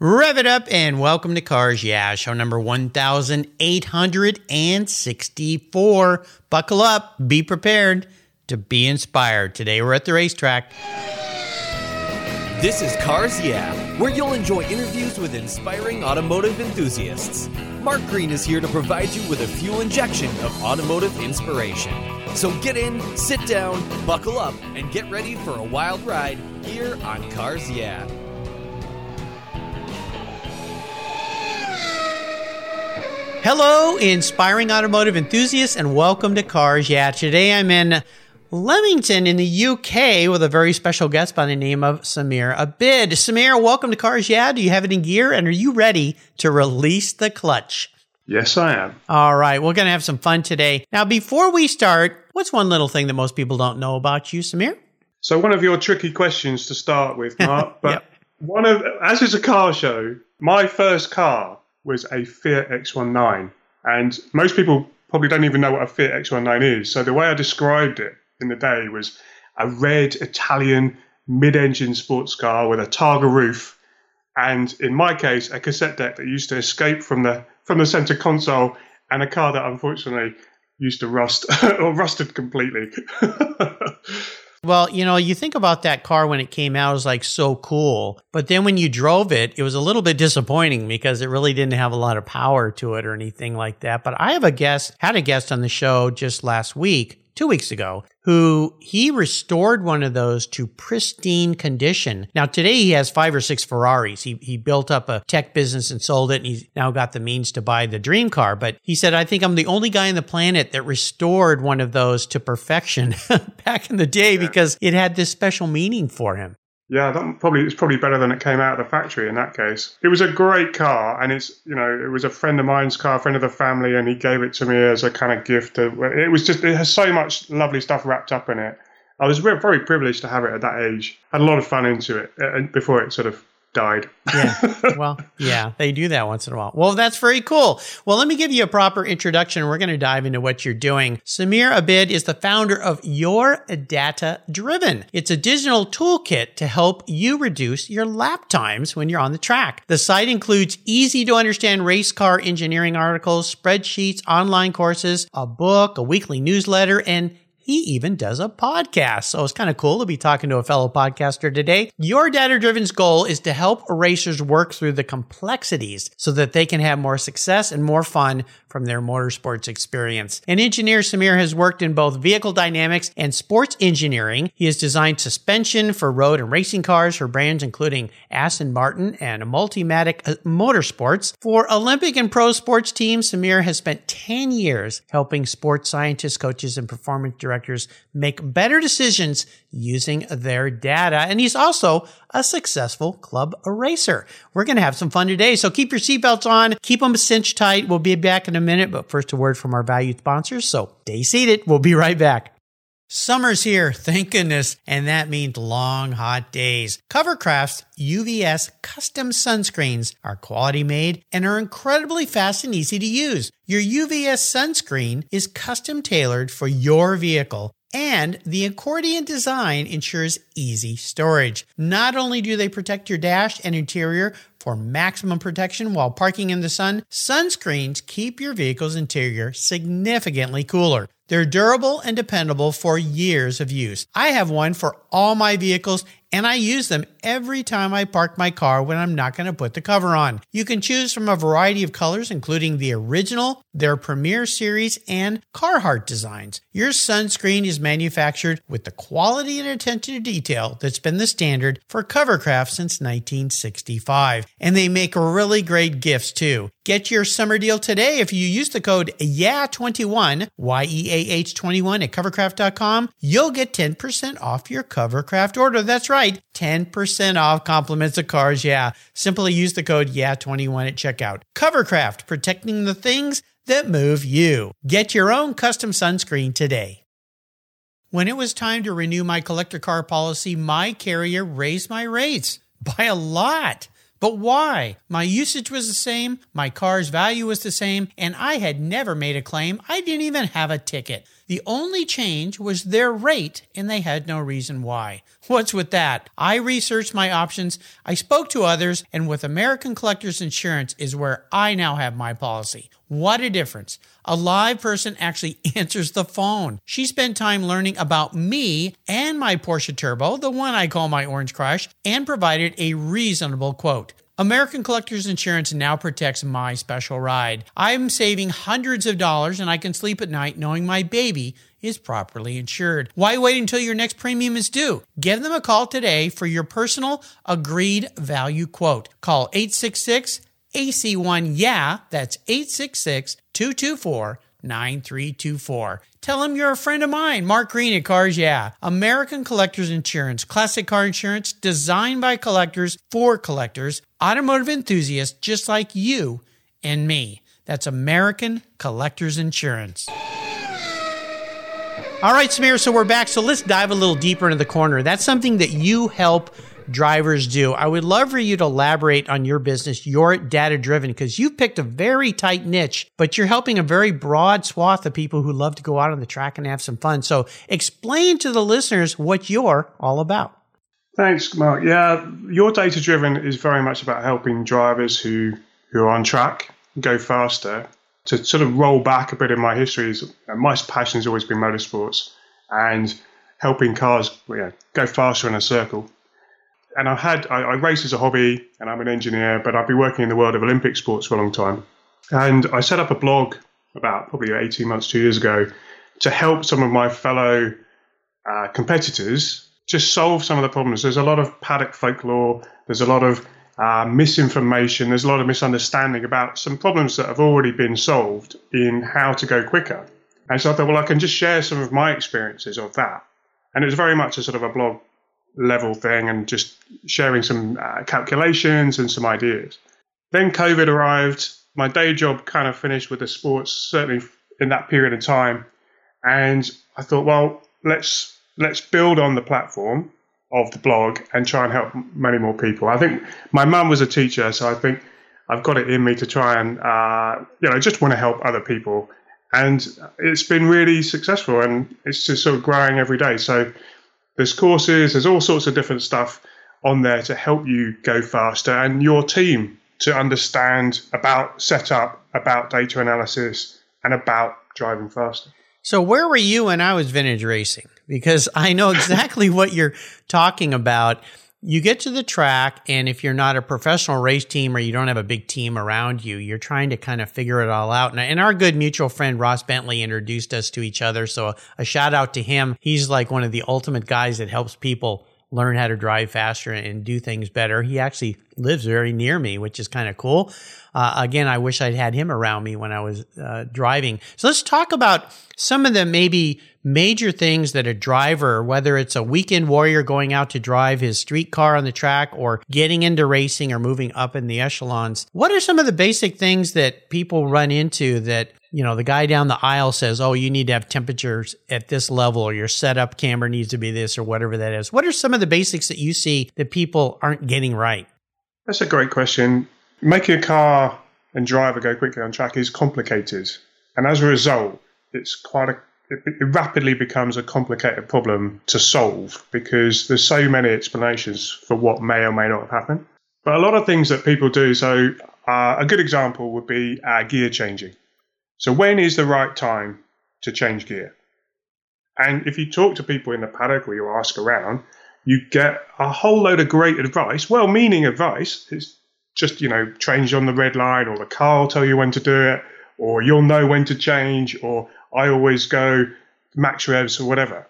Rev it up and welcome to Cars Yeah, show number 1864. Buckle up, be prepared to be inspired. Today we're at the racetrack. This is Cars Yeah, where you'll enjoy interviews with inspiring automotive enthusiasts. Mark Green is here to provide you with a fuel injection of automotive inspiration. So get in, sit down, buckle up, and get ready for a wild ride here on Cars Yeah. Hello, inspiring automotive enthusiasts, and welcome to Cars Yeah. Today I'm in Leamington in the UK with a very special guest by the name of Samir Abid. Samir, welcome to Cars Yeah. Do you have it in gear and are you ready to release the clutch? Yes, I am. All right, we're going to have some fun today. Now, before we start, what's one little thing that most people don't know about you, Samir? So, one of your tricky questions to start with, Mark, but yep. one of, as is a car show, my first car was a Fiat X19. And most people probably don't even know what a Fiat X19 is. So the way I described it in the day was a red Italian mid-engine sports car with a Targa roof, and in my case, a cassette deck that used to escape from the from the center console, and a car that unfortunately used to rust or rusted completely. Well, you know, you think about that car when it came out, it was like so cool. But then when you drove it, it was a little bit disappointing because it really didn't have a lot of power to it or anything like that. But I have a guest, had a guest on the show just last week two weeks ago, who he restored one of those to pristine condition. Now today he has five or six Ferraris. He he built up a tech business and sold it and he's now got the means to buy the dream car. But he said, I think I'm the only guy on the planet that restored one of those to perfection back in the day yeah. because it had this special meaning for him. Yeah, that probably it's probably better than it came out of the factory in that case. It was a great car, and it's you know it was a friend of mine's car, friend of the family, and he gave it to me as a kind of gift. it was just it has so much lovely stuff wrapped up in it. I was very privileged to have it at that age. Had a lot of fun into it uh, before it sort of died. yeah. Well, yeah, they do that once in a while. Well, that's very cool. Well, let me give you a proper introduction. We're going to dive into what you're doing. Samir Abid is the founder of Your Data Driven. It's a digital toolkit to help you reduce your lap times when you're on the track. The site includes easy to understand race car engineering articles, spreadsheets, online courses, a book, a weekly newsletter, and he even does a podcast. So it's kind of cool to be talking to a fellow podcaster today. Your data driven's goal is to help racers work through the complexities so that they can have more success and more fun from their motorsports experience. An engineer, Samir has worked in both vehicle dynamics and sports engineering. He has designed suspension for road and racing cars for brands including Aston Martin and Multimatic uh, Motorsports. For Olympic and pro sports teams, Samir has spent 10 years helping sports scientists, coaches, and performance directors make better decisions using their data. And he's also a successful club eraser. We're going to have some fun today. So keep your seatbelts on, keep them cinched tight. We'll be back in a minute, but first a word from our valued sponsors. So stay seated. We'll be right back. Summer's here, thank goodness, and that means long, hot days. Covercraft's UVS custom sunscreens are quality made and are incredibly fast and easy to use. Your UVS sunscreen is custom tailored for your vehicle and the accordion design ensures easy storage. Not only do they protect your dash and interior for maximum protection while parking in the sun, sunscreens keep your vehicle's interior significantly cooler. They're durable and dependable for years of use. I have one for all my vehicles and I use them every time I park my car when I'm not going to put the cover on. You can choose from a variety of colors, including the original, their Premier Series, and Carhartt designs. Your sunscreen is manufactured with the quality and attention to detail that's been the standard for Covercraft since 1965. And they make really great gifts too. Get your summer deal today if you use the code YEAH21, Y-E-A-H 21 at covercraft.com. You'll get 10% off your Covercraft order. That's right, 10% off compliments of cars. Yeah. Simply use the code YEAH21 at checkout. Covercraft, protecting the things that move you. Get your own custom sunscreen today. When it was time to renew my collector car policy, my carrier raised my rates by a lot But why? My usage was the same, my car's value was the same, and I had never made a claim. I didn't even have a ticket. The only change was their rate, and they had no reason why. What's with that? I researched my options, I spoke to others, and with American Collectors Insurance is where I now have my policy. What a difference. A live person actually answers the phone. She spent time learning about me and my Porsche Turbo, the one I call my Orange Crush, and provided a reasonable quote. American Collectors Insurance now protects my special ride. I'm saving hundreds of dollars and I can sleep at night knowing my baby is properly insured. Why wait until your next premium is due? Give them a call today for your personal agreed value quote. Call 866 AC1 Yeah, that's 866 224 9324. Tell him you're a friend of mine, Mark Green at Cars Yeah. American Collectors Insurance, classic car insurance designed by collectors for collectors, automotive enthusiasts just like you and me. That's American Collectors Insurance. All right, Samir, so we're back. So let's dive a little deeper into the corner. That's something that you help drivers do. I would love for you to elaborate on your business, You're data driven, because you've picked a very tight niche, but you're helping a very broad swath of people who love to go out on the track and have some fun. So explain to the listeners what you're all about. Thanks, Mark. Yeah, your data driven is very much about helping drivers who, who are on track go faster. To sort of roll back a bit in my history, is, uh, my passion has always been motorsports and helping cars yeah, go faster in a circle and I had I, I race as a hobby, and I'm an engineer, but I've been working in the world of Olympic sports for a long time. And I set up a blog about probably 18 months, two years ago, to help some of my fellow uh, competitors just solve some of the problems. There's a lot of paddock folklore. There's a lot of uh, misinformation. There's a lot of misunderstanding about some problems that have already been solved in how to go quicker. And so I thought, well, I can just share some of my experiences of that. And it was very much a sort of a blog level thing and just sharing some uh, calculations and some ideas. Then COVID arrived. My day job kind of finished with the sports, certainly in that period of time. And I thought, well, let's let's build on the platform of the blog and try and help many more people. I think my mum was a teacher, so I think I've got it in me to try and uh, you know just want to help other people. And it's been really successful, and it's just sort of growing every day. So there's courses, there's all sorts of different stuff on there to help you go faster and your team to understand about setup, about data analysis, and about driving faster. So, where were you when I was vintage racing? Because I know exactly what you're talking about you get to the track and if you're not a professional race team or you don't have a big team around you you're trying to kind of figure it all out. And, our good mutual friend ross bentley introduced us to each other. So a, shout out to him. He's like one of the ultimate guys that helps people learn how to drive faster and do things better. He actually lives very near me which is kind of cool. Uh, again, I wish I'd had him around me when I was uh, driving. So let's talk about some of the maybe major things that a driver, whether it's a weekend warrior going out to drive his street car on the track or getting into racing or moving up in the echelons, what are some of the basic things that people run into that you know, the guy down the aisle says, Oh, you need to have temperatures at this level, or your setup camber needs to be this, or whatever that is. What are some of the basics that you see that people aren't getting right? That's a great question. Making a car and driver go quickly on track is complicated. And as a result, it's quite a it, rapidly becomes a complicated problem to solve because there's so many explanations for what may or may not have happened. But a lot of things that people do, so uh, a good example would be uh, gear changing. So when is the right time to change gear? And if you talk to people in the paddock or you ask around, you get a whole load of great advice, well meaning advice. It's just, you know, change on the red line or the car will tell you when to do it or you'll know when to change or I always go max revs or whatever.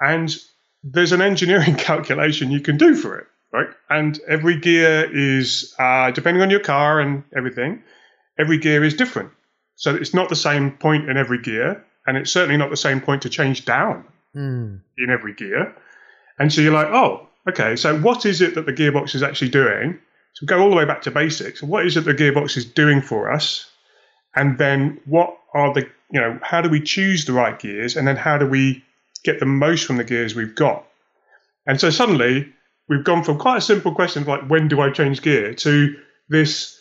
And there's an engineering calculation you can do for it, right? And every gear is, uh, depending on your car and everything, every gear is different. So it's not the same point in every gear, and it's certainly not the same point to change down mm. in every gear. And so you're like, oh, okay, so what is it that the gearbox is actually doing? So go all the way back to basics. What is it the gearbox is doing for us? And then what are the, you know, how do we choose the right gears? And then how do we get the most from the gears we've got? And so suddenly we've gone from quite a simple question like when do I change gear to this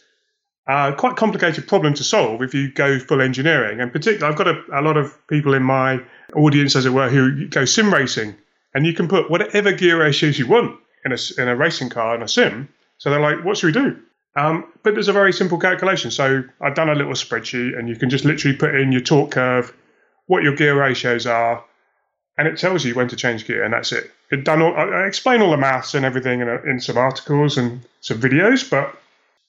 uh, quite complicated problem to solve if you go full engineering. And particularly, I've got a, a lot of people in my audience, as it were, who go sim racing, and you can put whatever gear ratios you want in a, in a racing car in a sim. So they're like, what should we do? Um, but there's a very simple calculation. So I've done a little spreadsheet, and you can just literally put in your torque curve, what your gear ratios are, and it tells you when to change gear, and that's it. It done. All, I explain all the maths and everything in, a, in some articles and some videos, but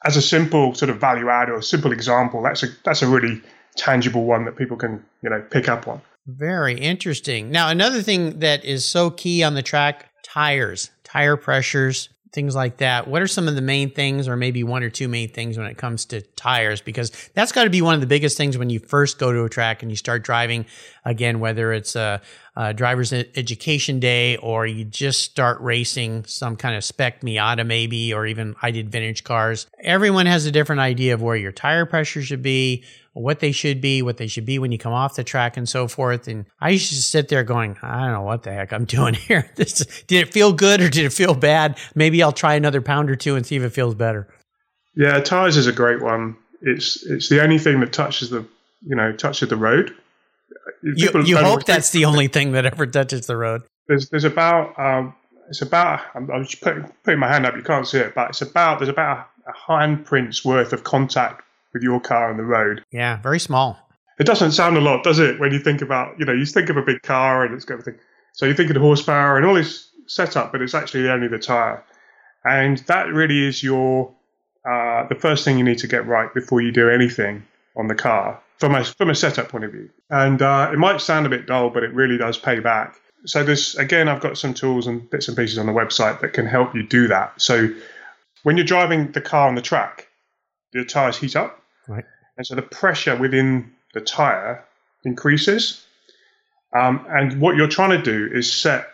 as a simple sort of value add or a simple example, that's a that's a really tangible one that people can you know pick up on. Very interesting. Now, another thing that is so key on the track: tires, tire pressures, things like that. What are some of the main things, or maybe one or two main things when it comes to tires? Because that's got to be one of the biggest things when you first go to a track and you start driving. Again, whether it's a, a driver's education day or you just start racing some kind of spec Miata, maybe, or even I did vintage cars. Everyone has a different idea of where your tire pressure should be, what they should be, what they should be when you come off the track, and so forth. And I used to sit there going, I don't know what the heck I'm doing here. This, did it feel good or did it feel bad? Maybe I'll try another pound or two and see if it feels better. Yeah, tires is a great one. It's it's the only thing that touches the you know touches the road. You, you hope that's the only thing that ever touches the road. There's there's about um, it's about I'm, I'm just putting, putting my hand up. You can't see it, but it's about there's about a handprint's worth of contact with your car on the road. Yeah, very small. It doesn't sound a lot, does it? When you think about, you know, you think of a big car and it's got everything. So you think of the horsepower and all this setup, but it's actually only the tire. And that really is your uh, the first thing you need to get right before you do anything on the car from a from a setup point of view. And uh, it might sound a bit dull, but it really does pay back. So there's again, I've got some tools and bits and pieces on the website that can help you do that. So when you're driving the car on the track, the tires heat up, right. and so the pressure within the tire increases. Um, and what you're trying to do is set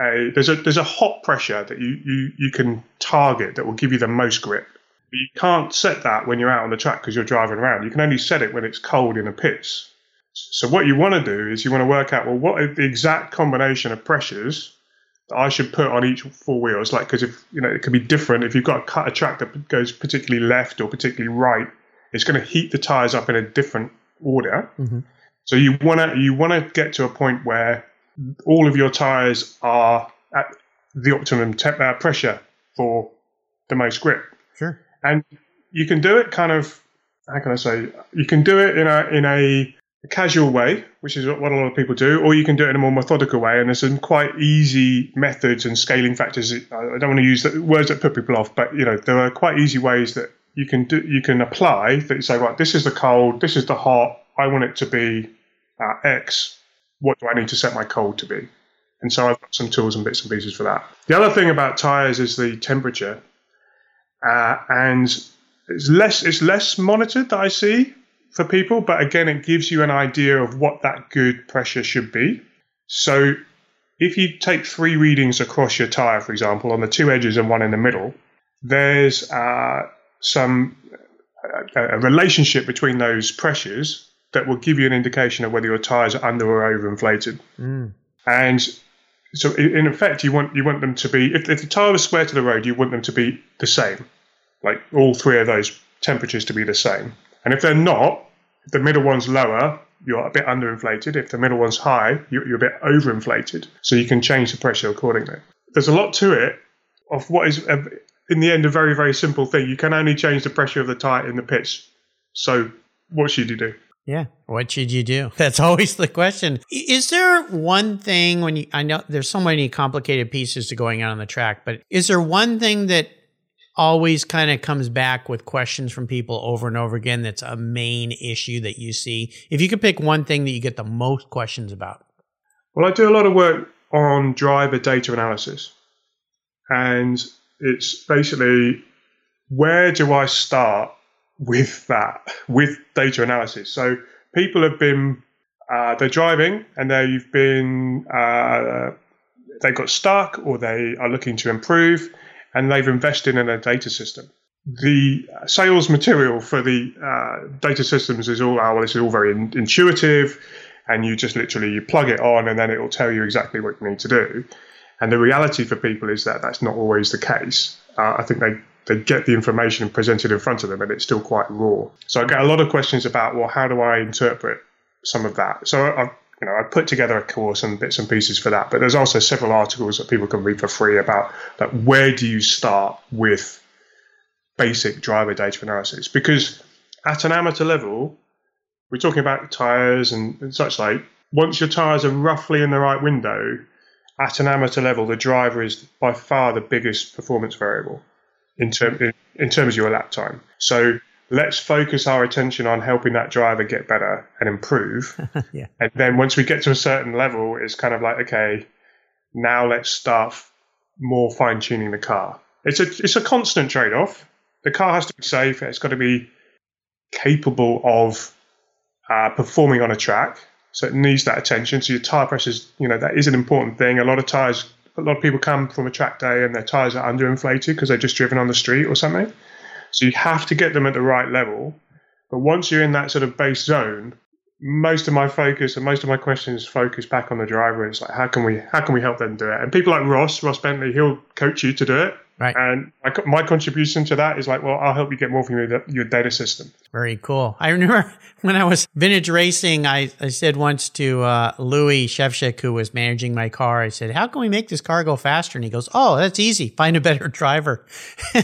a there's a there's a hot pressure that you you you can target that will give you the most grip. But you can't set that when you're out on the track because you're driving around. You can only set it when it's cold in the pits. So what you want to do is you want to work out well what are the exact combination of pressures I should put on each four wheels. Like because if you know it could be different if you've got a cut a track that goes particularly left or particularly right, it's going to heat the tires up in a different order. Mm-hmm. So you want to you want to get to a point where all of your tires are at the optimum temp- uh, pressure for the most grip. Sure. And you can do it kind of how can I say you can do it in a in a casual way, which is what a lot of people do, or you can do it in a more methodical way. And there's some quite easy methods and scaling factors. I don't want to use words that put people off, but you know there are quite easy ways that you can do you can apply that you say right this is the cold this is the hot i want it to be uh, x what do i need to set my cold to be and so i've got some tools and bits and pieces for that the other thing about tires is the temperature uh, and it's less it's less monitored that i see for people but again it gives you an idea of what that good pressure should be so if you take three readings across your tire for example on the two edges and one in the middle there's uh, some a, relationship between those pressures that will give you an indication of whether your tires are under or overinflated. Mm. And so, in effect, you want you want them to be if, if the tire was square to the road, you want them to be the same, like all three of those temperatures to be the same. And if they're not, the middle one's lower, you're a bit underinflated. If the middle one's high, you're, a bit overinflated. So you can change the pressure accordingly. There's a lot to it of what is uh, in the end, a very, very simple thing. You can only change the pressure of the tire in the pitch. So, what should you do? Yeah. What should you do? That's always the question. Is there one thing when you, I know there's so many complicated pieces to going on on the track, but is there one thing that always kind of comes back with questions from people over and over again that's a main issue that you see? If you could pick one thing that you get the most questions about. Well, I do a lot of work on driver data analysis. And it's basically where do I start with that, with data analysis? So people have been, uh, they're driving and they've been, uh, they got stuck or they are looking to improve and they've invested in a data system. The sales material for the uh, data systems is all, oh, well, this is all very in- intuitive and you just literally you plug it on and then it will tell you exactly what you need to do. And the reality for people is that that's not always the case. Uh, I think they they get the information presented in front of them and it's still quite raw. So I get a lot of questions about, well, how do I interpret some of that? So I, you know, I put together a course and bits and pieces for that, but there's also several articles that people can read for free about that. Where do you start with basic driver data analysis? Because at an amateur level, we're talking about tires and, and such like. Once your tires are roughly in the right window, at an amateur level, the driver is by far the biggest performance variable in, term, in, in terms of your lap time. So let's focus our attention on helping that driver get better and improve. yeah. And then once we get to a certain level, it's kind of like, okay, now let's start more fine tuning the car. It's a it's a constant trade off. The car has to be safe. It's got to be capable of uh, performing on a track. So it needs that attention. So your tire pressures, you know, that is an important thing. A lot of tires, a lot of people come from a track day and their tires are underinflated because they're just driven on the street or something. So you have to get them at the right level. But once you're in that sort of base zone, most of my focus and most of my questions focus back on the driver. It's like how can we how can we help them do it? And people like Ross, Ross Bentley, he'll coach you to do it. Right. And my, my contribution to that is like, well, I'll help you get more from your, your data system. Very cool. I remember when I was vintage racing, I, I said once to uh, Louis Shevchik, who was managing my car, I said, how can we make this car go faster? And he goes, oh, that's easy. Find a better driver.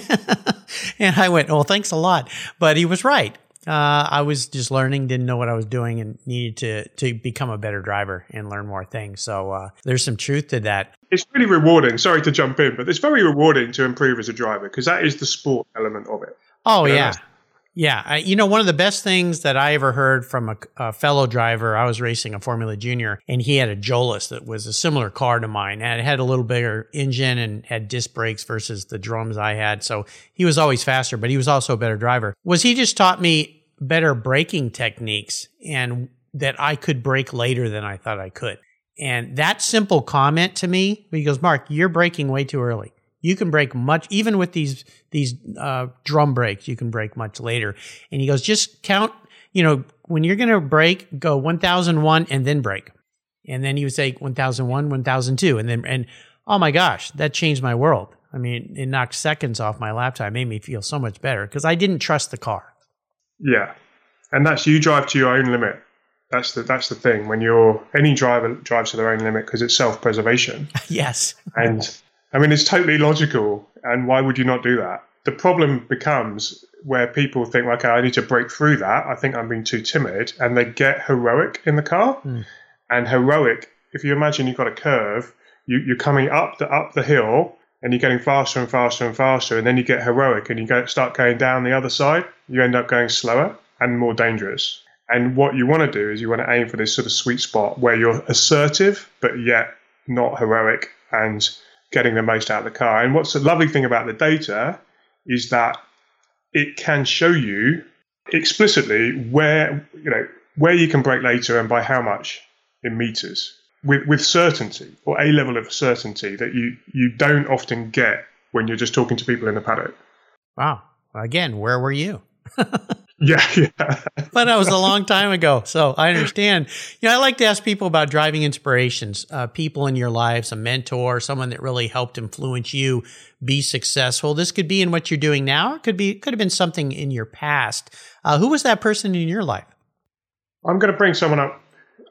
and I went, well, thanks a lot. But he was right uh, I was just learning, didn't know what I was doing, and needed to to become a better driver and learn more things. So uh, there's some truth to that. It's really rewarding. Sorry to jump in, but it's very rewarding to improve as a driver because that is the sport element of it. Oh you know, yeah. Yeah, I, you know, one of the best things that I ever heard from a, a, fellow driver, I was racing a Formula Junior, and he had a Jolis that was a similar car to mine, and it had a little bigger engine and had disc brakes versus the drums I had. So he was always faster, but he was also a better driver. Was he just taught me better braking techniques and that I could brake later than I thought I could. And that simple comment to me, he goes, Mark, you're braking way too early. You can break much, even with these these uh, drum brakes, you can break much later. And he goes, just count, you know, when you're going to break, go 1001 and then break, And then he would say 1001, 1002. And then, and oh my gosh, that changed my world. I mean, it knocked seconds off my lap time, made me feel so much better because I didn't trust the car. Yeah, and that's you drive to your own limit. That's the that's the thing. When you're any driver drives to their own limit because it's self preservation. yes, and I mean it's totally logical. And why would you not do that? The problem becomes where people think, okay, I need to break through that. I think I'm being too timid, and they get heroic in the car. Mm. And heroic, if you imagine you've got a curve, you, you're coming up the up the hill, and you're getting faster and faster and faster, and then you get heroic and you go, start going down the other side, you end up going slower and more dangerous. And what you want to do is you want to aim for this sort of sweet spot where you're assertive, but yet not heroic and getting the most out of the car. And what's the lovely thing about the data is that it can show you explicitly where, you know, where you can brake later and by how much in meters with, with certainty or a level of certainty that you, you don't often get when you're just talking to people in the paddock. Wow. Again, where were you? yeah, yeah. but that was a long time ago. So I understand. You know, I like to ask people about driving inspirations, uh, people in your lives, a mentor, someone that really helped influence you be successful. This could be in what you're doing now. It could be, could have been something in your past. Uh, who was that person in your life? I'm going to bring someone up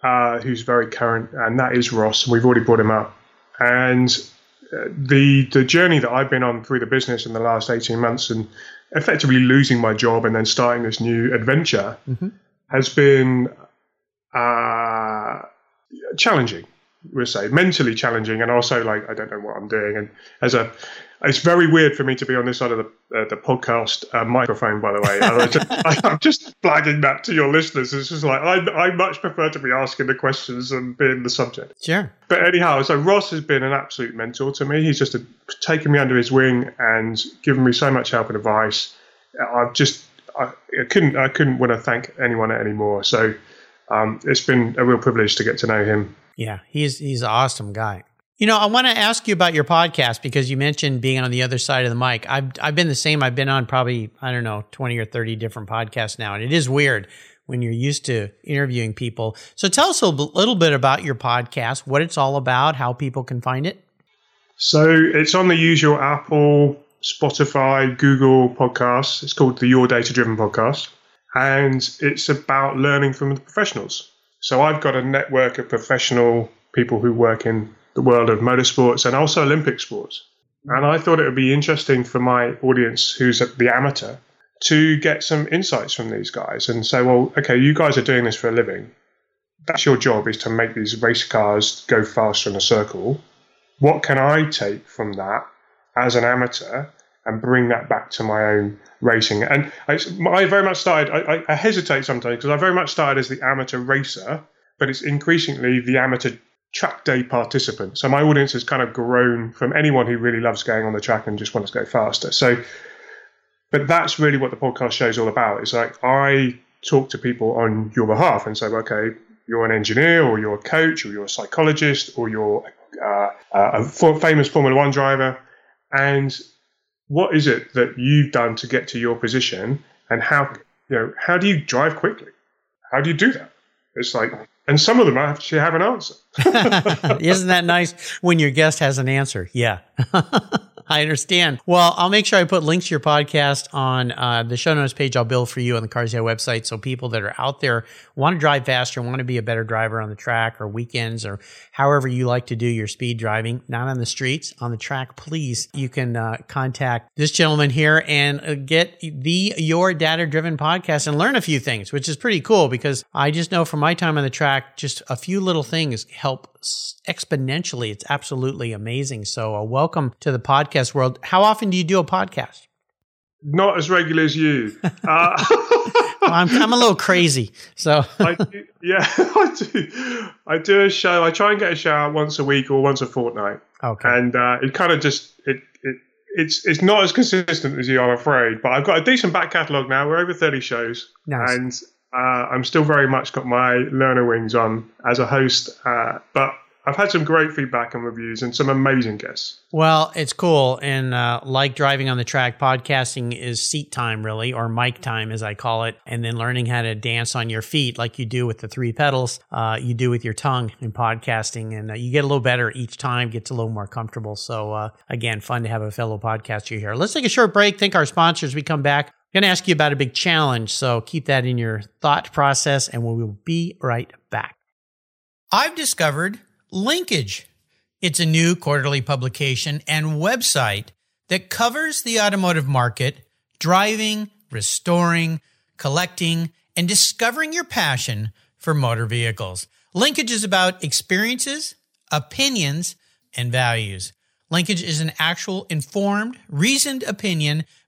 uh, who's very current, and that is Ross. And We've already brought him up, and uh, the the journey that I've been on through the business in the last eighteen months, and effectively losing my job and then starting this new adventure, mm-hmm. has been uh, challenging. We'll say mentally challenging, and also like I don't know what I'm doing. And as a it's very weird for me to be on this side of the, uh, the podcast uh, microphone, by the way. I just, I, am just flagging that to your listeners. It's just like I, I much prefer to be asking the questions and being the subject. Sure. But anyhow, so Ross has been an absolute mentor to me. He's just a, taken me under his wing and given me so much help and advice. I've just I, I couldn't I couldn't want to thank anyone anymore. So um, it's been a real privilege to get to know him. Yeah, he's he's an awesome guy. You know, I want to ask you about your podcast because you mentioned being on the other side of the mic. I've I've been the same. I've been on probably I don't know twenty or thirty different podcasts now, and it is weird when you're used to interviewing people. So tell us a little bit about your podcast, what it's all about, how people can find it. So it's on the usual Apple, Spotify, Google podcasts. It's called the Your Data Driven Podcast. And it's about learning from the professionals. So I've got a network of professional people who work in the world of motorsports and also Olympic sports. And I thought it would be interesting for my audience who's the amateur to get some insights from these guys and say, well, okay, you guys are doing this for a living. That's your job is to make these race cars go faster in a circle. What can I take from that as an amateur and bring that back to my own racing? And I, I very much started, I, I hesitate sometimes because I very much started as the amateur racer, but it's increasingly the amateur track day participant. So my audience has kind of grown from anyone who really loves going on the track and just wants to go faster. So but that's really what the podcast show is all about. It's like I talk to people on your behalf and say, okay, you're an engineer or you're a coach or you're a psychologist or you're uh, a famous Formula One driver. And what is it that you've done to get to your position and how, you know, how do you drive quickly? How do you do that? It's like, and some of them actually have an answer. Isn't that nice when your guest has an answer? Yeah. I understand. Well, I'll make sure I put links to your podcast on uh, the show notes page I'll build for you on the Cars yeah website. So people that are out there want to drive faster, want to be a better driver on the track or weekends or however you like to do your speed driving, not on the streets, on the track, please, you can uh, contact this gentleman here and uh, get the Your Data Driven podcast and learn a few things, which is pretty cool because I just know from my time on the track, just a few little things help exponentially. It's absolutely amazing. So, uh, welcome to the podcast world. How often do you do a podcast? Not as regular as you. Uh, I'm, I'm a little crazy. So, I do, yeah, I do. I do a show. I try and get a show out once a week or once a fortnight. Okay. And uh, it kind of just it it it's it's not as consistent as you, I'm afraid. But I've got a decent back catalogue now. We're over 30 shows, nice. and uh, I'm still very much got my learner wings on as a host. Uh, but I've had some great feedback and reviews and some amazing guests. Well, it's cool. And uh, like driving on the track, podcasting is seat time, really, or mic time, as I call it. And then learning how to dance on your feet, like you do with the three pedals, uh, you do with your tongue in podcasting. And uh, you get a little better each time, gets a little more comfortable. So, uh, again, fun to have a fellow podcaster here. Let's take a short break. Thank our sponsors. We come back. Going to ask you about a big challenge. So keep that in your thought process, and we will be right back. I've discovered Linkage. It's a new quarterly publication and website that covers the automotive market, driving, restoring, collecting, and discovering your passion for motor vehicles. Linkage is about experiences, opinions, and values. Linkage is an actual informed, reasoned opinion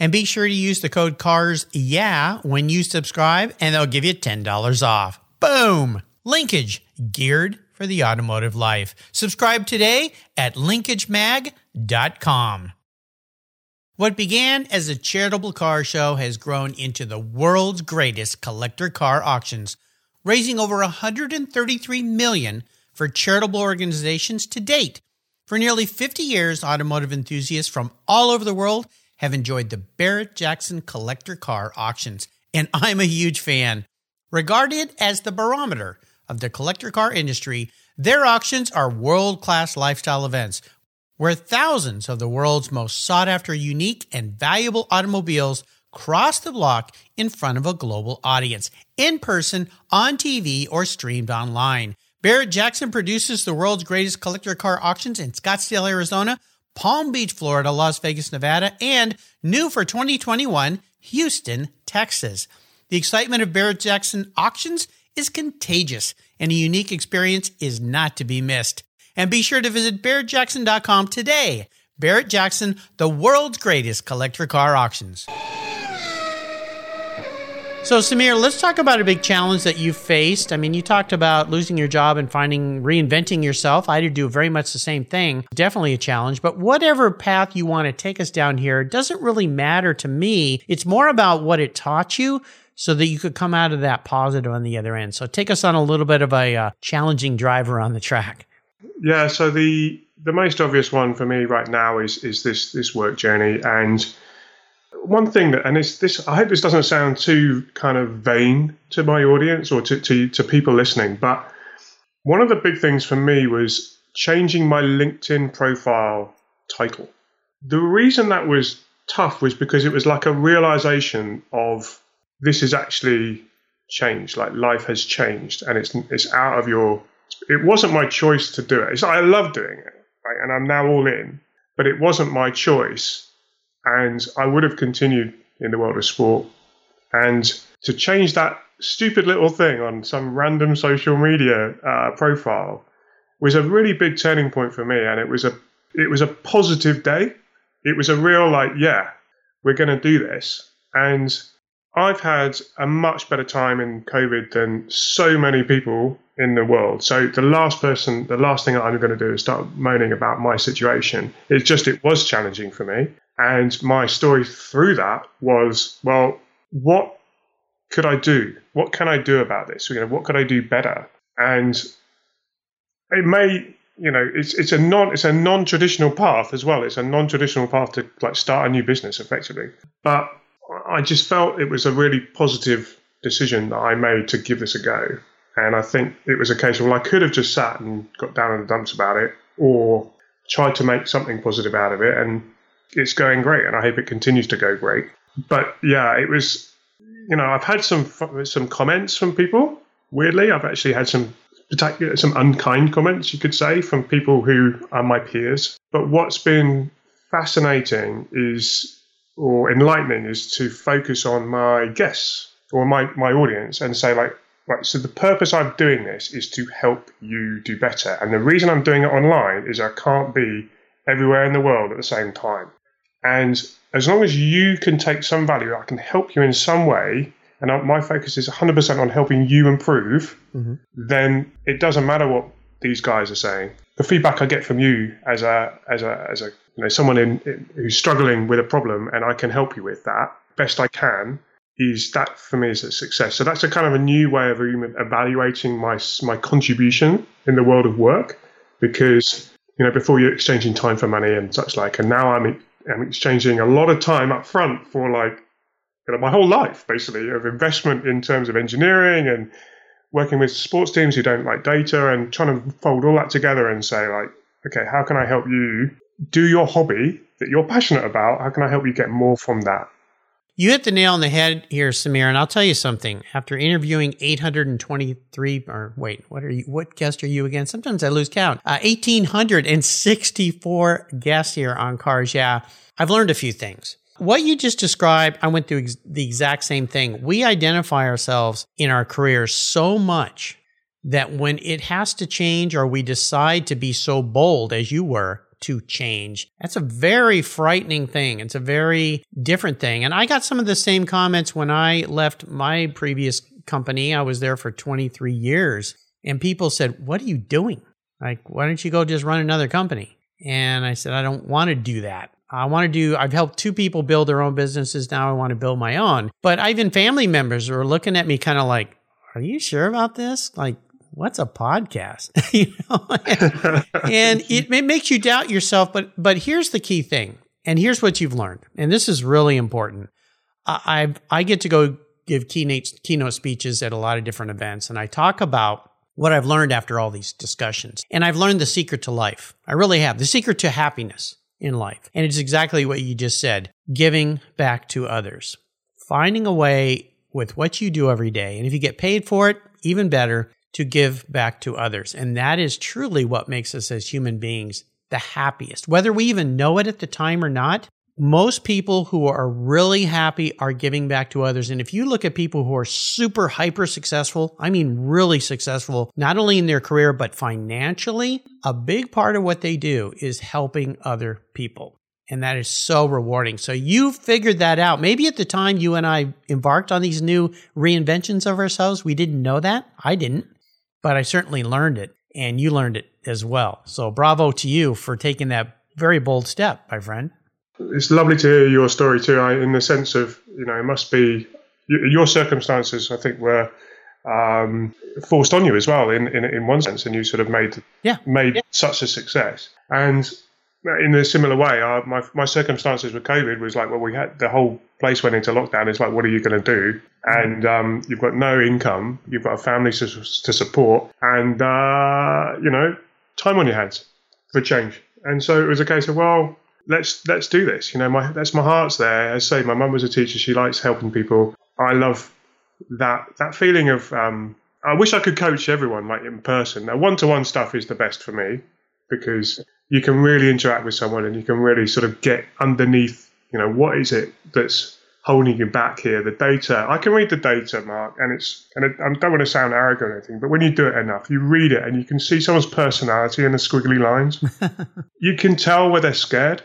And be sure to use the code CARS yeah when you subscribe, and they'll give you $10 off. Boom! Linkage, geared for the automotive life. Subscribe today at linkagemag.com. What began as a charitable car show has grown into the world's greatest collector car auctions, raising over 133 million for charitable organizations to date. For nearly 50 years, automotive enthusiasts from all over the world have enjoyed the Barrett Jackson collector car auctions, and I'm a huge fan. Regarded as the barometer of the collector car industry, their auctions are world class lifestyle events where thousands of the world's most sought after, unique, and valuable automobiles cross the block in front of a global audience, in person, on TV, or streamed online. Barrett Jackson produces the world's greatest collector car auctions in Scottsdale, Arizona, Palm Beach, Florida, Las Vegas, Nevada, and new for 2021, Houston, Texas. The excitement of Barrett Jackson auctions is contagious, and a unique experience is not to be missed. And be sure to visit barrettjackson.com today. Barrett Jackson, the world's greatest collector car auctions. So, Samir, let's talk about a big challenge that you faced. I mean, you talked about losing your job and finding, reinventing yourself. I did do very much the same thing. Definitely a challenge. But whatever path you want to take us down here doesn't really matter to me. It's more about what it taught you so that you could come out of that positive on the other end. So, take us on a little bit of a uh, challenging driver on the track. Yeah. So the the most obvious one for me right now is is this this work journey and one thing that, and this, this, I hope this doesn't sound too kind of vain to my audience or to, to, to people listening, but one of the big things for me was changing my LinkedIn profile title. The reason that was tough was because it was like a realization of this is actually changed, like life has changed, and it's it's out of your. It wasn't my choice to do it. It's, I love doing it, right? and I'm now all in, but it wasn't my choice and I would have continued in the world of sport. And to change that stupid little thing on some random social media uh, profile was a really big turning point for me, and it was a it was a positive day. It was a real like, yeah, we're going to do this, and I've had a much better time in COVID than so many people in the world. So the last person, the last thing I'm going to do is start moaning about my situation. It's just it was challenging for me, and my story through that was, well, what could I do? What can I do about this? You know, what could I do better? And it may, you know, it's it's a non it's a non traditional path as well. It's a non traditional path to like start a new business effectively. But I just felt it was a really positive decision that I made to give this a go. And I think it was a case of well, I could have just sat and got down in the dumps about it, or tried to make something positive out of it. And it's going great, and I hope it continues to go great. But yeah, it was, you know, I've had some some comments from people. Weirdly, I've actually had some some unkind comments, you could say, from people who are my peers. But what's been fascinating is, or enlightening, is to focus on my guests or my my audience and say like, right. So the purpose of doing this is to help you do better, and the reason I'm doing it online is I can't be everywhere in the world at the same time. And as long as you can take some value, I can help you in some way, and my focus is 100% on helping you improve, mm-hmm. then it doesn't matter what these guys are saying. The feedback I get from you as a as a as a you know someone in, in who's struggling with a problem, and I can help you with that best I can, is that for me is a success. So that's a kind of a new way of evaluating my my contribution in the world of work, because you know before you're exchanging time for money and such like, and now I'm I'm exchanging a lot of time up front for like you know, my whole life basically of investment in terms of engineering and working with sports teams who don't like data and trying to fold all that together and say like, okay, how can I help you do your hobby that you're passionate about? How can I help you get more from that? You hit the nail on the head here, Samir, and I'll tell you something. After interviewing 823, or wait, what are you? What guest are you again? Sometimes I lose count. Uh, 1,864 guests here on Cars. Yeah, I've learned a few things. What you just described, I went through ex- the exact same thing. We identify ourselves in our careers so much that when it has to change or we decide to be so bold as you were, to change. That's a very frightening thing. It's a very different thing. And I got some of the same comments when I left my previous company. I was there for 23 years. And people said, What are you doing? Like, why don't you go just run another company? And I said, I don't want to do that. I want to do, I've helped two people build their own businesses. Now I want to build my own. But even family members were looking at me kind of like, Are you sure about this? Like, what's a podcast? you know, and, it, it makes you doubt yourself. But but here's the key thing, and here's what you've learned, and this is really important. I I get to go give keynote keynote speeches at a lot of different events, and I talk about what I've learned after all these discussions, and I've learned the secret to life. I really have the secret to happiness in life, and it's exactly what you just said: giving back to others, finding a way with what you do every day, and if you get paid for it, even better to give back to others. And that is truly what makes us as human beings the happiest. Whether we even know it at the time or not, most people who are really happy are giving back to others. And if you look at people who are super hyper successful, I mean really successful, not only in their career, but financially, a big part of what they do is helping other people. And that is so rewarding. So you figured that out. Maybe at the time you and I embarked on these new reinventions of ourselves, we didn't know that. I didn't, but I certainly learned it and you learned it as well. So bravo to you for taking that very bold step, my friend. It's lovely to hear your story too, in the sense of, you know, it must be your circumstances, I think, were um, forced on you as well in, in, in one sense, and you sort of made yeah. made yeah. such a success. And in a similar way, my my circumstances with COVID was like, well, we had the whole place went into lockdown. It's like, what are you going to do? And um, you've got no income, you've got a family to, to support, and uh, you know, time on your hands for change. And so it was a case of, well, let's let's do this. You know, my that's my heart's there. As I say, my mum was a teacher. She likes helping people. I love that that feeling of um, I wish I could coach everyone like in person. Now, one to one stuff is the best for me because you can really interact with someone and you can really sort of get underneath. You know, what is it that's holding you back here? The data. I can read the data, Mark, and it's and it, I don't want to sound arrogant or anything, but when you do it enough, you read it and you can see someone's personality in the squiggly lines. you can tell where they're scared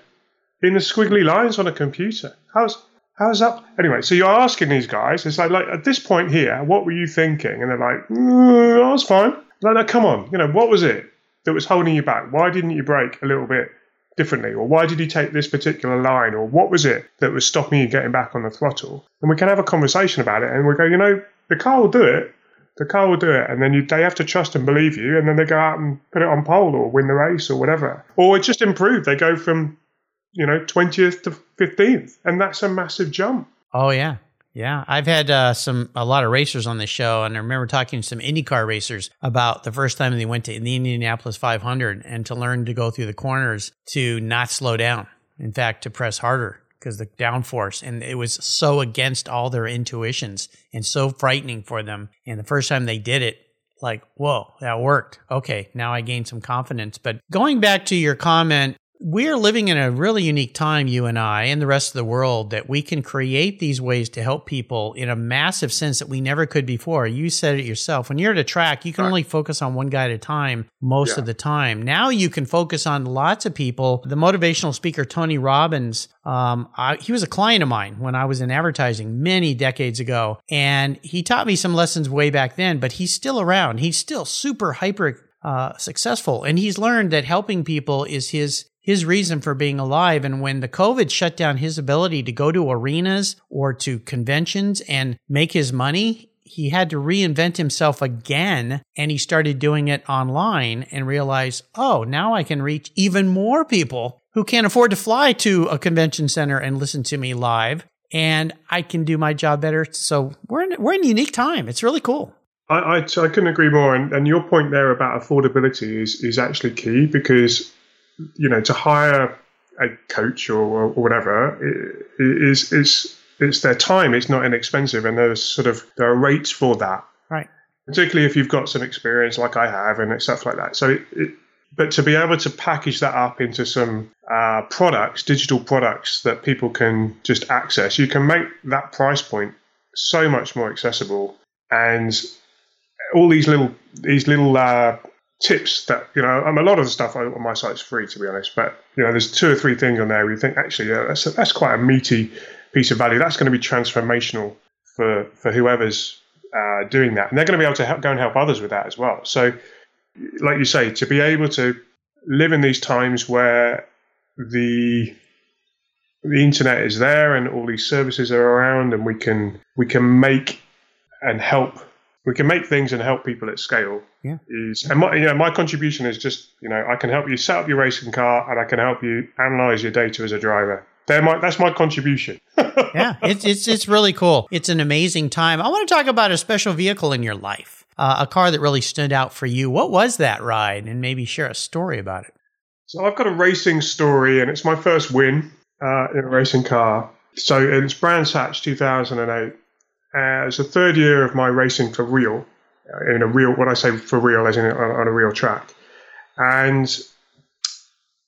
in the squiggly lines on a computer. How's How's that? Anyway, so you're asking these guys, it's like, like at this point here, what were you thinking? And they're like, mm, I was fine. Like, no, come on, you know, what was it that was holding you back? Why didn't you brake a little bit differently? Or why did you take this particular line? Or what was it that was stopping you getting back on the throttle? And we can have a conversation about it. And we go, you know, the car will do it. The car will do it. And then you, they have to trust and believe you. And then they go out and put it on pole or win the race or whatever. Or it just improved. They go from you know, 20th to 15th. And that's a massive jump. Oh, yeah. Yeah, I've had uh, some a lot of racers on the show, and I remember talking to some IndyCar racers about the first time they went to the Indianapolis 500 and to learn to go through the corners to not slow down. In fact, to press harder because the downforce, and it was so against all their intuitions and so frightening for them. And the first time they did it, like, whoa, that worked. Okay, now I gained some confidence. But going back to your comment we're living in a really unique time, you and I, and the rest of the world, that we can create these ways to help people in a massive sense that we never could before. You said it yourself. When you're at a track, you can only focus on one guy at a time most yeah. of the time. Now you can focus on lots of people. The motivational speaker, Tony Robbins, um, I, he was a client of mine when I was in advertising many decades ago, and he taught me some lessons way back then, but he's still around. He's still super hyper uh, successful. And he's learned that helping people is his his reason for being alive. And when the COVID shut down his ability to go to arenas or to conventions and make his money, he had to reinvent himself again. And he started doing it online and realized, oh, now I can reach even more people who can't afford to fly to a convention center and listen to me live. And I can do my job better. So we're in, we're in a unique time. It's really cool. I, I, I couldn't agree more. And, and your point there about affordability is, is actually key because you know, to hire a coach or, or whatever is is it's their time. It's not inexpensive, and there's sort of there are rates for that. Right. Particularly if you've got some experience like I have and stuff like that. So, it, it, but to be able to package that up into some uh, products, digital products that people can just access, you can make that price point so much more accessible. And all these little these little uh, tips that you know um, a lot of the stuff on my site is free to be honest but you know there's two or three things on there where you think actually yeah, that's, a, that's quite a meaty piece of value that's going to be transformational for for whoever's uh, doing that and they're going to be able to help, go and help others with that as well so like you say to be able to live in these times where the the internet is there and all these services are around and we can we can make and help we can make things and help people at scale. Yeah. Is and my you know, my contribution is just you know I can help you set up your racing car and I can help you analyze your data as a driver. They're my, that's my contribution. yeah, it's it's it's really cool. It's an amazing time. I want to talk about a special vehicle in your life, uh, a car that really stood out for you. What was that ride, and maybe share a story about it. So I've got a racing story, and it's my first win uh, in a racing car. So it's Brands Hatch 2008 uh, it's the third year of my racing for real, in a real, what I say for real, as in on, on a real track. And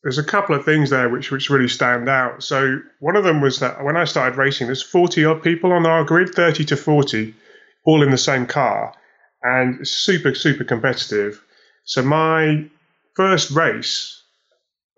there's a couple of things there which which really stand out. So one of them was that when I started racing, there's 40 odd people on our grid, 30 to 40, all in the same car, and super super competitive. So my first race,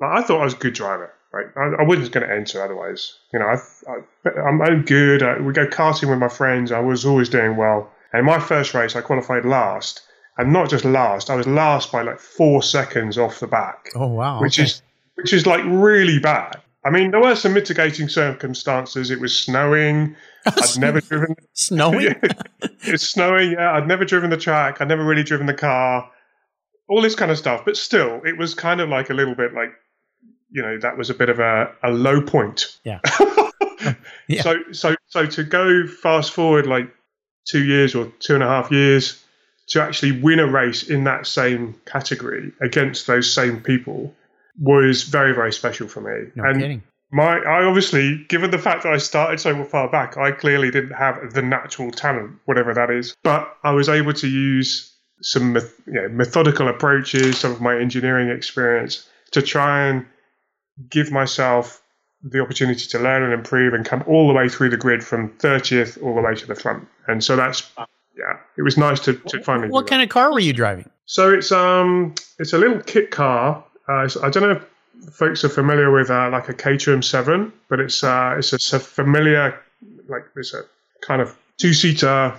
I thought I was a good driver. right? I, I wasn't going to enter otherwise. You know, I, I, I'm, I'm good. I, we go karting with my friends. I was always doing well. And my first race, I qualified last, and not just last. I was last by like four seconds off the back. Oh wow! Which okay. is which is like really bad. I mean, there were some mitigating circumstances. It was snowing. I'd never driven. snowing. it's snowing. Yeah, I'd never driven the track. I'd never really driven the car. All this kind of stuff, but still, it was kind of like a little bit like, you know, that was a bit of a, a low point. Yeah. yeah. So, so, so to go fast forward like two years or two and a half years to actually win a race in that same category against those same people was very, very special for me. No and kidding. my, I obviously, given the fact that I started so far back, I clearly didn't have the natural talent, whatever that is. But I was able to use some you know, methodical approaches, some of my engineering experience to try and give myself the opportunity to learn and improve and come all the way through the grid from 30th all the way to the front. And so that's yeah, it was nice to, to finally. What kind of car were you driving? So it's um it's a little kit car. Uh, I don't know if folks are familiar with uh, like a Caterham Seven, but it's uh it's a, it's a familiar like it's a kind of two seater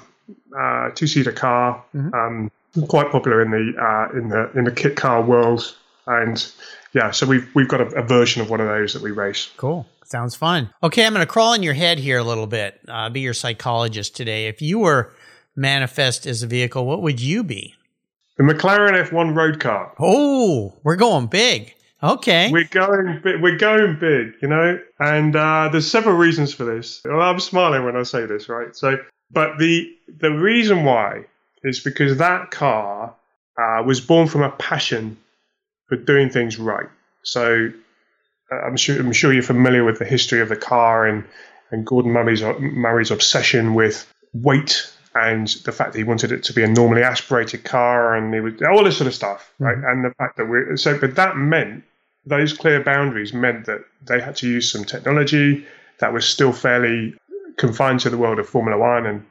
uh, two seater car. Mhm. Um, quite popular in the uh, in the in the kit car world, and yeah, so we've we've got a, a version of one of those that we race. Cool. Sounds fun. Okay, I'm going to crawl in your head here a little bit. Uh, be your psychologist today. If you were manifest as a vehicle, what would you be? The McLaren F1 road car. Oh, we're going big. Okay. We're going big. We're going big, you know. And uh, there's several reasons for this. Well, I'm smiling when I say this, right? So, but the the reason why is because that car uh, was born from a passion for doing things right. So, uh, I'm sure I'm sure you're familiar with the history of the car and and Gordon Murray's Murray's obsession with weight and the fact that he wanted it to be a normally aspirated car and he was all this sort of stuff, right? And the fact that we're so, but that meant those clear boundaries meant that they had to use some technology that was still fairly confined to the world of Formula One and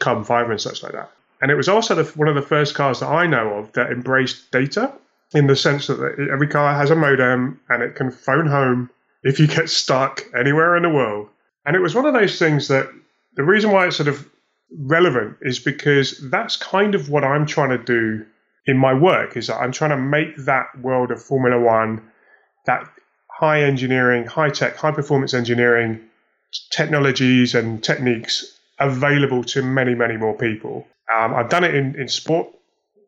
carbon fiber and such like that. And it was also the, one of the first cars that I know of that embraced data in the sense that every car has a modem and it can phone home if you get stuck anywhere in the world. And it was one of those things that the reason why it's sort of relevant is because that's kind of what I'm trying to do in my work is that I'm trying to make that world of Formula One, that high engineering, high tech, high performance engineering technologies and techniques available to many, many more people. Um, I've done it in, in sport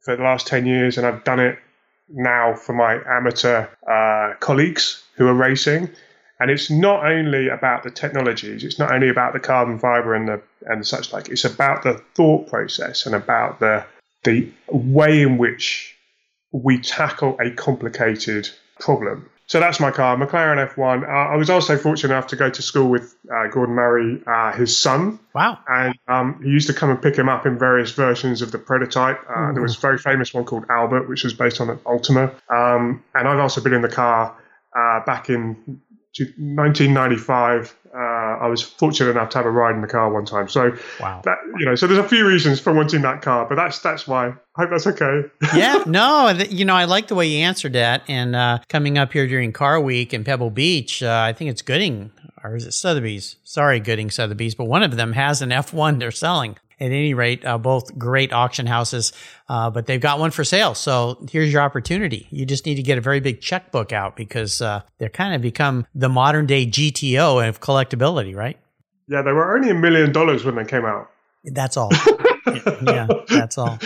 for the last 10 years, and I've done it now for my amateur uh, colleagues who are racing. And it's not only about the technologies, it's not only about the carbon fiber and the and such like. It's about the thought process and about the the way in which we tackle a complicated problem. So that's my car, McLaren F1. Uh, I was also fortunate enough to go to school with uh, Gordon Murray, uh, his son, Wow. and um, he used to come and pick him up in various versions of the prototype. Uh, there was a very famous one called Albert, which was based on an Ultima. Um, and I've also been in the car uh, back in 1995. I was fortunate enough to have a ride in the car one time. So Wow. that you know, so there's a few reasons for wanting that car, but that's that's why. I hope that's okay. yeah, no, th- you know, I like the way you answered that. And uh, coming up here during Car Week in Pebble Beach, uh, I think it's Gooding, or is it Sotheby's? Sorry, Gooding Sotheby's, but one of them has an F1 they're selling. At any rate, uh, both great auction houses, uh, but they've got one for sale. So here's your opportunity. You just need to get a very big checkbook out because uh, they're kind of become the modern day GTO of collectability, right? Yeah, they were only a million dollars when they came out. That's all. yeah, that's all.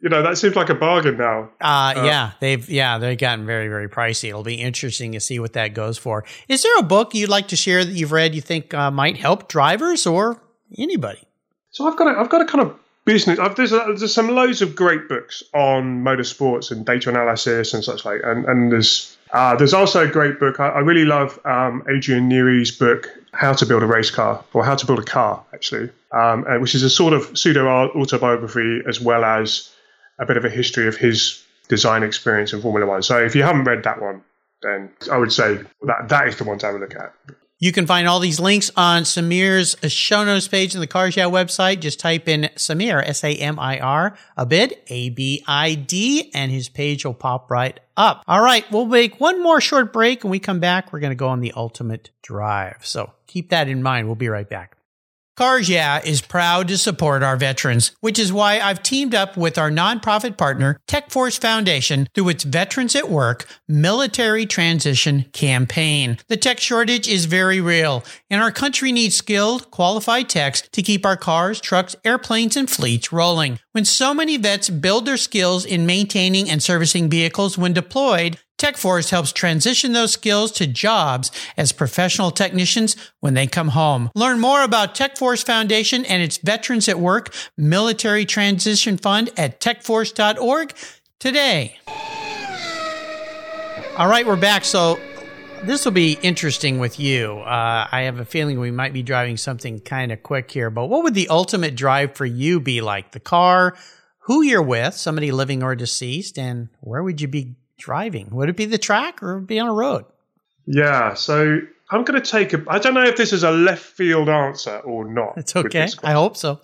You know, that seems like a bargain now. Uh, yeah, they've yeah they've gotten very very pricey. It'll be interesting to see what that goes for. Is there a book you'd like to share that you've read you think uh, might help drivers or anybody? So I've got a, I've got a kind of business. I've, there's, a, there's some loads of great books on motorsports and data analysis and such like. And, and there's uh, there's also a great book. I, I really love um, Adrian Newey's book, How to Build a Race Car, or How to Build a Car, actually, um, which is a sort of pseudo autobiography as well as a bit of a history of his design experience in Formula One. So if you haven't read that one, then I would say that that is the one to have a look at. You can find all these links on Samir's show notes page in the Cars Yeah website. Just type in Samir, S A M I R, Abid, A B I D, and his page will pop right up. All right, we'll make one more short break and we come back. We're going to go on the ultimate drive. So keep that in mind. We'll be right back. Cars Yeah is proud to support our veterans, which is why I've teamed up with our nonprofit partner, TechForce Foundation, through its Veterans at Work Military Transition Campaign. The tech shortage is very real, and our country needs skilled, qualified techs to keep our cars, trucks, airplanes, and fleets rolling. When so many vets build their skills in maintaining and servicing vehicles when deployed, TechForce helps transition those skills to jobs as professional technicians when they come home. Learn more about TechForce Foundation and its Veterans at Work Military Transition Fund at techforce.org today. All right, we're back. So this will be interesting with you. Uh, I have a feeling we might be driving something kind of quick here, but what would the ultimate drive for you be like? The car, who you're with, somebody living or deceased, and where would you be driving? Would it be the track or be on a road? Yeah, so I'm going to take a. I don't know if this is a left field answer or not. It's okay. I hope so.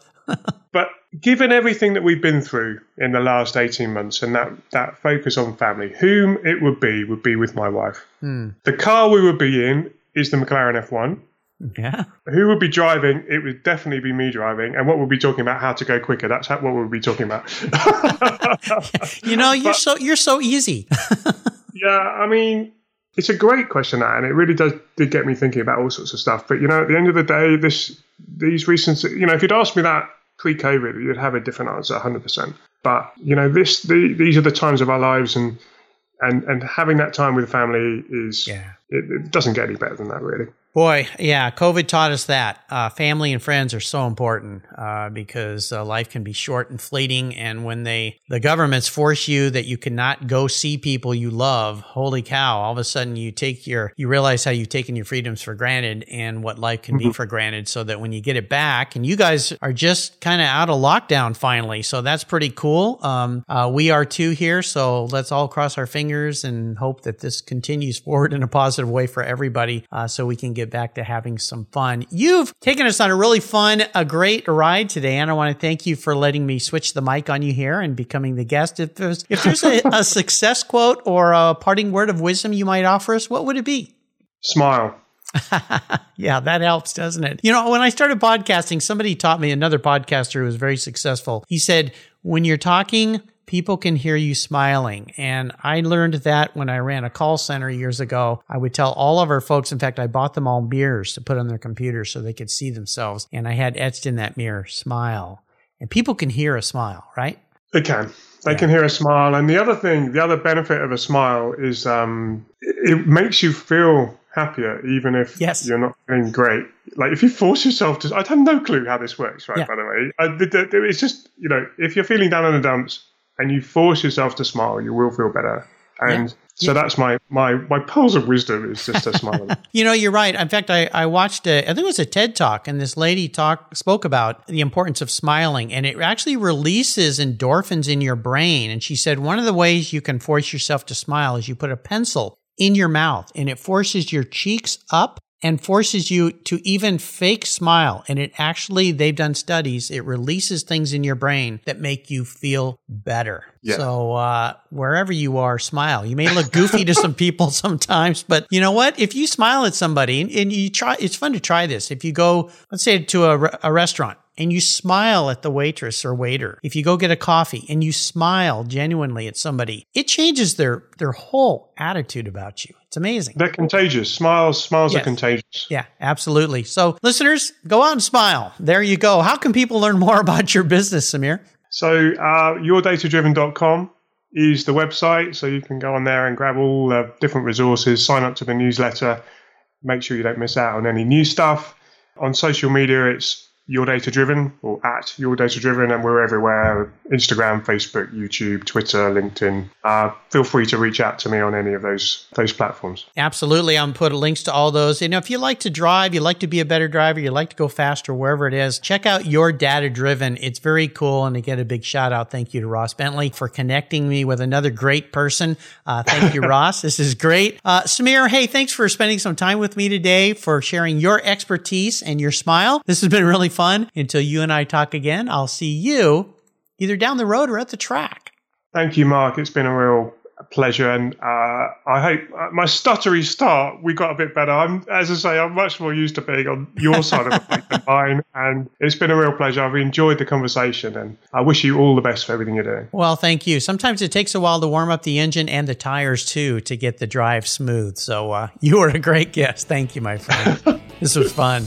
but given everything that we've been through in the last 18 months and that, that focus on family, whom it would be would be with my wife. Hmm. The car we would be in is the McLaren F1. Yeah. Who would be driving? It would definitely be me driving. And what we'll be talking about how to go quicker. That's what we'll be talking about. you know, you're but, so you're so easy. yeah, I mean, it's a great question, that, and it really does did get me thinking about all sorts of stuff. But you know, at the end of the day, this these recent, you know, if you'd asked me that pre-COVID, you'd have a different answer, 100. percent But you know, this the, these are the times of our lives, and and and having that time with family is yeah. it, it doesn't get any better than that, really. Boy, yeah, COVID taught us that uh, family and friends are so important uh, because uh, life can be short and fleeting, and when they the governments force you that you cannot go see people you love, holy cow! All of a sudden, you take your you realize how you've taken your freedoms for granted and what life can mm-hmm. be for granted. So that when you get it back, and you guys are just kind of out of lockdown finally, so that's pretty cool. Um, uh, we are too here, so let's all cross our fingers and hope that this continues forward in a positive way for everybody, uh, so we can get back to having some fun. You've taken us on a really fun, a great ride today, and I want to thank you for letting me switch the mic on you here and becoming the guest. If there's, if there's a, a success quote or a parting word of wisdom you might offer us, what would it be? Smile. yeah, that helps, doesn't it? You know, when I started podcasting, somebody taught me, another podcaster who was very successful. He said, when you're talking, people can hear you smiling. And I learned that when I ran a call center years ago. I would tell all of our folks, in fact, I bought them all mirrors to put on their computers so they could see themselves. And I had etched in that mirror, smile. And people can hear a smile, right? They can. They yeah. can hear a smile. And the other thing, the other benefit of a smile is um, it makes you feel happier, even if yes. you're not feeling great. Like if you force yourself to, I have no clue how this works, right? Yeah. By the way, I, it's just you know, if you're feeling down in the dumps, and you force yourself to smile, you will feel better. And yeah. so yeah. that's my my my pearls of wisdom is just to smile. you know, you're right. In fact, I, I watched a, I think it was a TED talk, and this lady talk spoke about the importance of smiling, and it actually releases endorphins in your brain. And she said one of the ways you can force yourself to smile is you put a pencil in your mouth, and it forces your cheeks up and forces you to even fake smile. And it actually, they've done studies, it releases things in your brain that make you feel better. Yeah. So, uh, wherever you are, smile. You may look goofy to some people sometimes, but you know what? If you smile at somebody and, you try, it's fun to try this. If you go, let's say to a, a restaurant and you smile at the waitress or waiter, if you go get a coffee and you smile genuinely at somebody, it changes their their whole attitude about you. It's amazing. They're contagious. Smiles, smiles yes. are contagious. Yeah, absolutely. So, listeners, go out and smile. There you go. How can people learn more about your business, Samir? So, uh, yourdatadriven.com is the website. So you can go on there and grab all the different resources, sign up to the newsletter, make sure you don't miss out on any new stuff. On social media, it's Your Data Driven or at Your Data Driven, and we're everywhere Instagram, Facebook, YouTube, Twitter, LinkedIn. Uh, feel free to reach out to me on any of those those platforms. Absolutely. I'm put links to all those. And if you like to drive, you like to be a better driver, you like to go faster, wherever it is, check out Your Data Driven. It's very cool. And to get a big shout out, thank you to Ross Bentley for connecting me with another great person. Uh, thank you, Ross. This is great. Uh, Samir, hey, thanks for spending some time with me today, for sharing your expertise and your smile. This has been really fun. Until you and I talk again, I'll see you either down the road or at the track. Thank you, Mark. It's been a real pleasure, and uh, I hope uh, my stuttery start we got a bit better. I'm, as I say, I'm much more used to being on your side of the plate than mine, and it's been a real pleasure. I've enjoyed the conversation, and I wish you all the best for everything you're doing. Well, thank you. Sometimes it takes a while to warm up the engine and the tires too to get the drive smooth. So uh, you were a great guest. Thank you, my friend. this was fun.